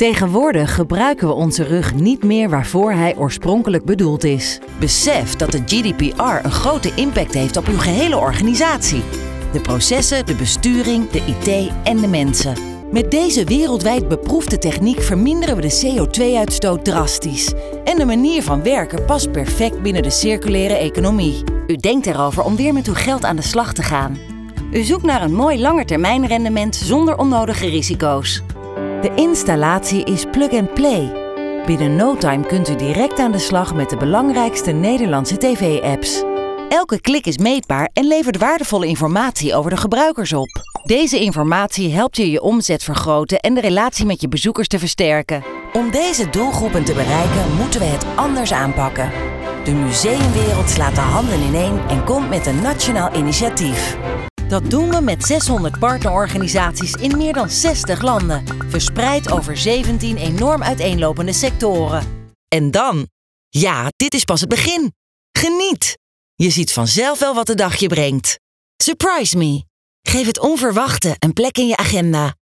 Tegenwoordig gebruiken we onze rug niet meer waarvoor hij oorspronkelijk bedoeld is. Besef dat de GDPR een grote impact heeft op uw gehele organisatie. De processen, de besturing, de IT en de mensen. Met deze wereldwijd beproefde techniek verminderen we de CO2-uitstoot drastisch. En de manier van werken past perfect binnen de circulaire economie. U denkt erover om weer met uw geld aan de slag te gaan. U zoekt naar een mooi langetermijnrendement zonder onnodige risico's. De installatie is plug and play. Binnen no time kunt u direct aan de slag met de belangrijkste Nederlandse tv-apps. Elke klik is meetbaar en levert waardevolle informatie over de gebruikers op. Deze informatie helpt je je omzet vergroten en de relatie met je bezoekers te versterken. Om deze doelgroepen te bereiken moeten we het anders aanpakken. De museumwereld slaat de handen ineen en komt met een nationaal initiatief. Dat doen we met 600 partnerorganisaties in meer dan 60 landen, verspreid over 17 enorm uiteenlopende sectoren. En dan? Ja, dit is pas het begin. Geniet! Je ziet vanzelf wel wat de dag je brengt. Surprise me! Geef het onverwachte een plek in je agenda.